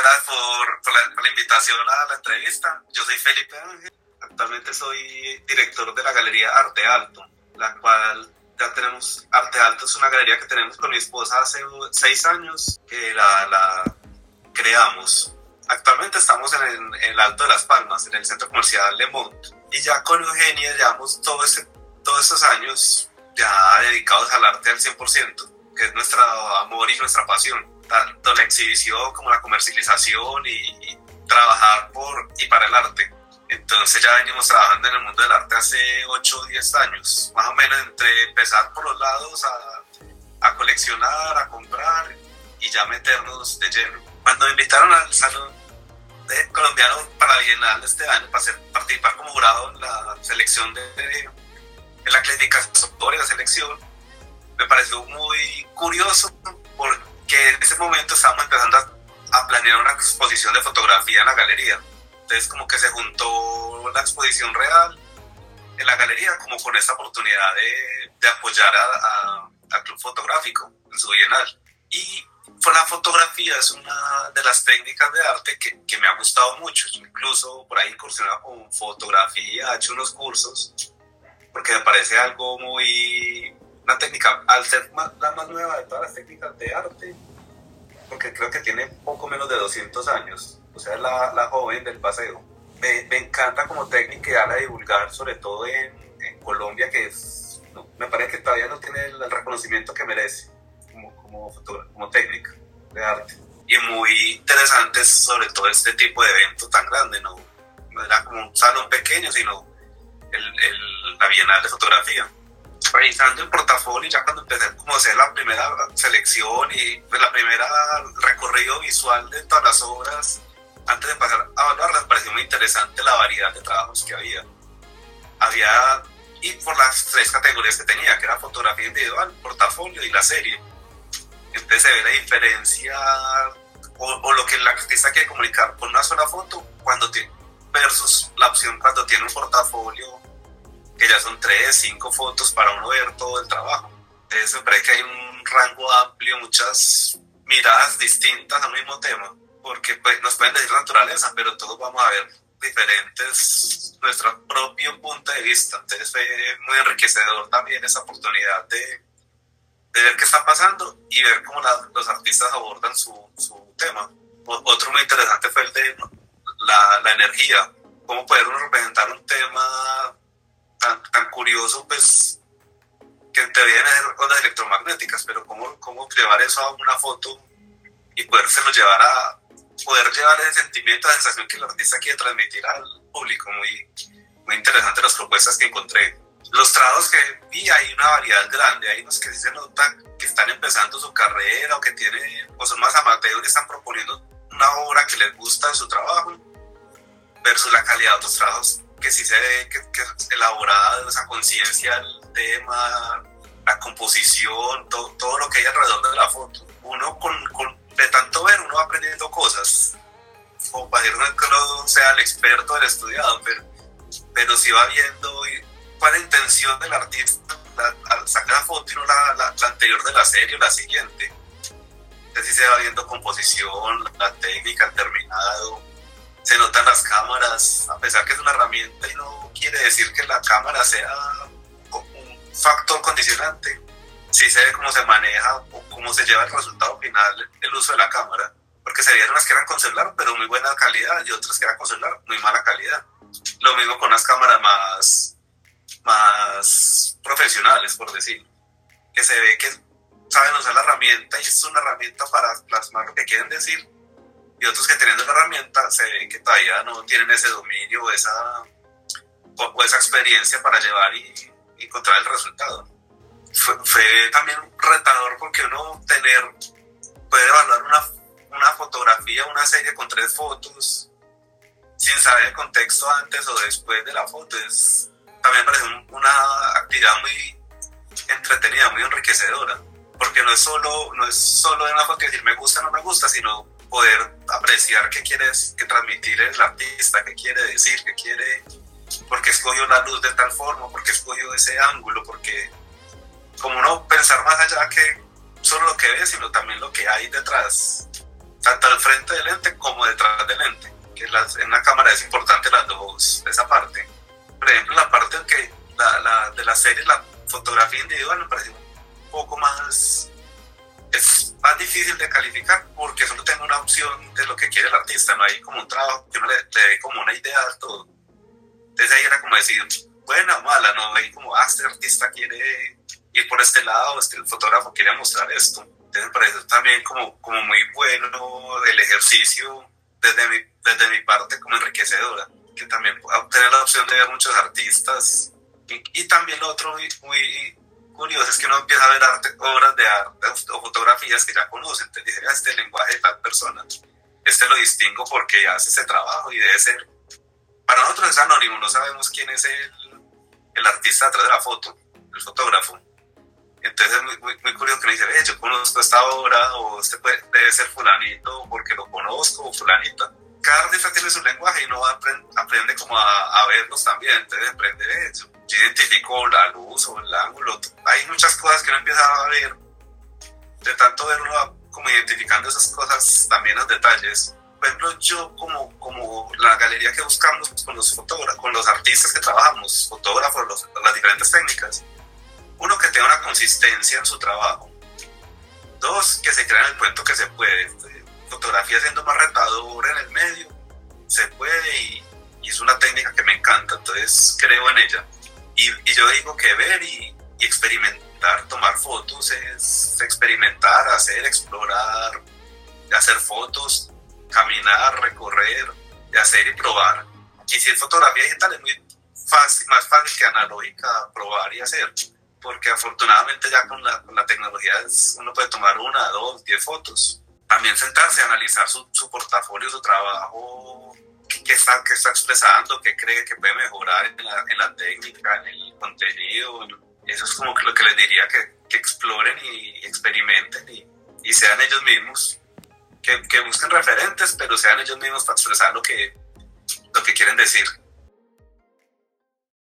Gracias por, la, invitación a la entrevista. Yo soy Felipe Ángel. Actualmente soy director de la Galería Arte Alto, la cual ya tenemos, Arte Alto es una galería que tenemos con mi esposa hace seis años, que la, la creamos. Actualmente estamos en el, Alto de las Palmas, en el centro comercial Le Mont. Y ya con Eugenia llevamos todo ese, todos esos años ya dedicados al arte al 100%, que es nuestro amor y nuestra pasión. Tanto la exhibición como la comercialización y, y trabajar por y para el arte. Entonces ya venimos trabajando en el mundo del arte hace 8 o 10 años, más o menos entre empezar por los lados a, a coleccionar, a comprar y ya meternos de lleno. Cuando me invitaron al Salón de Colombiano para Bienal este año, para participar como jurado en la selección de, de, la clasificatoria de la selección, me pareció muy curioso porque en ese momento estábamos empezando a, a planear una exposición de fotografía en la galería entonces como que se juntó la exposición real en la galería como con esta oportunidad de, de apoyar al club fotográfico en su bienal. Y fue la fotografía es una de las técnicas de arte que, que me ha gustado mucho. incluso por ahí incursionado con fotografía, he hecho unos cursos, porque me parece algo muy... Una técnica, al ser la más nueva de todas las técnicas de arte, porque creo que tiene poco menos de 200 años, o sea, la, la joven del paseo. Me, me, encanta como técnica y a divulgar, sobre todo en, en Colombia, que es, me parece que todavía no tiene el, reconocimiento que merece como, como, como técnica de arte. Y muy interesante sobre todo este tipo de evento tan grande, ¿no? No era como un salón pequeño, sino el, el, la Bienal de Fotografía revisando el portafolio, ya cuando empecé como a hacer la primera selección y pues, la primera recorrido visual de todas las obras, antes de pasar a evaluarlas, pareció muy interesante la variedad de trabajos que había. Había, y por las tres categorías que tenía, que era fotografía individual, portafolio y la serie. Entonces se ve la diferencia o, o lo que el artista quiere comunicar con una sola foto cuando tiene, versus la opción cuando tiene un portafolio que ya son tres, cinco fotos para uno ver todo el trabajo. Entonces me parece que hay un rango amplio, muchas miradas distintas al mismo tema, porque pues, nos pueden decir naturaleza, pero todos vamos a ver diferentes, nuestro propio punto de vista. Entonces fue muy enriquecedor también esa oportunidad de, de ver qué está pasando y ver cómo los artistas abordan su, su tema. otro muy interesante fue el de la, la energía, cómo poder representar un tema tan, tan curioso, pues, que te vienen ondas electromagnéticas, pero cómo, cómo llevar eso a una foto y podérselo llevar a, poder llevar ese sentimiento, esa sensación que el artista quiere transmitir al público. Muy, muy interesante las propuestas que encontré. Los trabajos que vi, hay una variedad grande. Hay unos que sí se que están empezando su carrera o que tienen, o son más amateurs y están proponiendo una obra que les gusta en su trabajo, versus la calidad de otros trabajos que sí se ve que, que es elaborada esa conciencia del tema, la composición, todo, todo, lo que hay alrededor de la foto. Uno con, con, de tanto ver, uno va aprendiendo cosas. Como para decir que no sea el experto del estudiado, pero, pero sí va viendo cuál es la intención del artista al sacar la foto y no la, la, la, anterior de la serie o la siguiente. Entonces sí se va viendo composición, la técnica, el terminado, se notan las cámaras, a pesar que es una herramienta y no quiere decir que la cámara sea un factor condicionante. Sí se ve cómo se maneja o cómo se lleva el resultado final el uso de la cámara. Porque se veían unas que eran con celular, pero muy buena calidad, y otras que eran con celular, muy mala calidad. Lo mismo con las cámaras más, más profesionales, por decir. Que se ve que saben usar la herramienta y es una herramienta para plasmar lo que quieren decir y otros que teniendo la herramienta se ven que todavía no tienen ese dominio o esa, o, esa experiencia para llevar y, encontrar el resultado. Fue, fue, también retador porque uno tener, puede evaluar una, una fotografía, una serie con tres fotos, sin saber el contexto antes o después de la foto. Es, también parece una actividad muy entretenida, muy enriquecedora, porque no es solo, no es solo una foto decir me gusta o no me gusta, sino poder apreciar qué quiere que transmitir el artista, qué quiere decir, qué quiere, por qué escogió la luz de tal forma, por qué escogió ese ángulo, porque como no pensar más allá que solo lo que ve, sino también lo que hay detrás tanto al frente del lente como detrás del lente, que en una cámara es importante las dos, esa parte. Por ejemplo, la parte que la, la, de la serie, la fotografía individual me parece un poco más es más difícil de calificar porque solo tengo una opción de lo que quiere el artista, no hay como un trabajo que uno le, dé como una idea de todo. Entonces ahí era como decir, buena o mala, no hay como, ah, este artista quiere ir por este lado, este fotógrafo quiere mostrar esto. Entonces me parece también como, como muy bueno el ejercicio desde mi, desde mi parte como enriquecedora, que también obtener la opción de ver muchos artistas y, y también lo otro muy, muy curioso es que uno empieza a ver arte, obras de arte o fotografías que ya conoce, entonces dice, este lenguaje de tal persona, este lo distingo porque hace ese trabajo y debe ser, para nosotros es anónimo, no sabemos quién es el, el artista detrás de la foto, el fotógrafo. Entonces es muy, muy, curioso que me dice, ve, yo conozco esta obra o este puede, debe ser fulanito porque lo conozco o fulanita. Cada artista tiene su lenguaje y uno aprende, aprende como a, a verlos también, entonces aprende de eso yo identifico la luz o el ángulo. Hay muchas cosas que uno empieza a ver. De tanto verlo como identificando esas cosas, también los detalles. Por ejemplo, yo como, como la galería que buscamos con los fotógrafos, con los artistas que trabajamos, fotógrafos, los, las diferentes técnicas. Uno, que tenga una consistencia en su trabajo. Dos, que se crea el cuento que se puede. Fotografía siendo más retadora en el medio, se puede y, y es una técnica que me encanta, entonces creo en ella. Y, yo digo que ver y, experimentar, tomar fotos es experimentar, hacer, explorar, hacer fotos, caminar, recorrer, hacer y probar. Y si es fotografía digital es muy fácil, más fácil que analógica probar y hacer, porque afortunadamente ya con la, con la tecnología uno puede tomar una, dos, diez fotos. También sentarse a analizar su, su portafolio, su trabajo qué está, qué está expresando, qué cree que puede mejorar en la, en la técnica, en el contenido. Eso es como que lo que les diría que, que exploren y experimenten y, y, sean ellos mismos, que, que, busquen referentes, pero sean ellos mismos para expresar lo que, lo que quieren decir.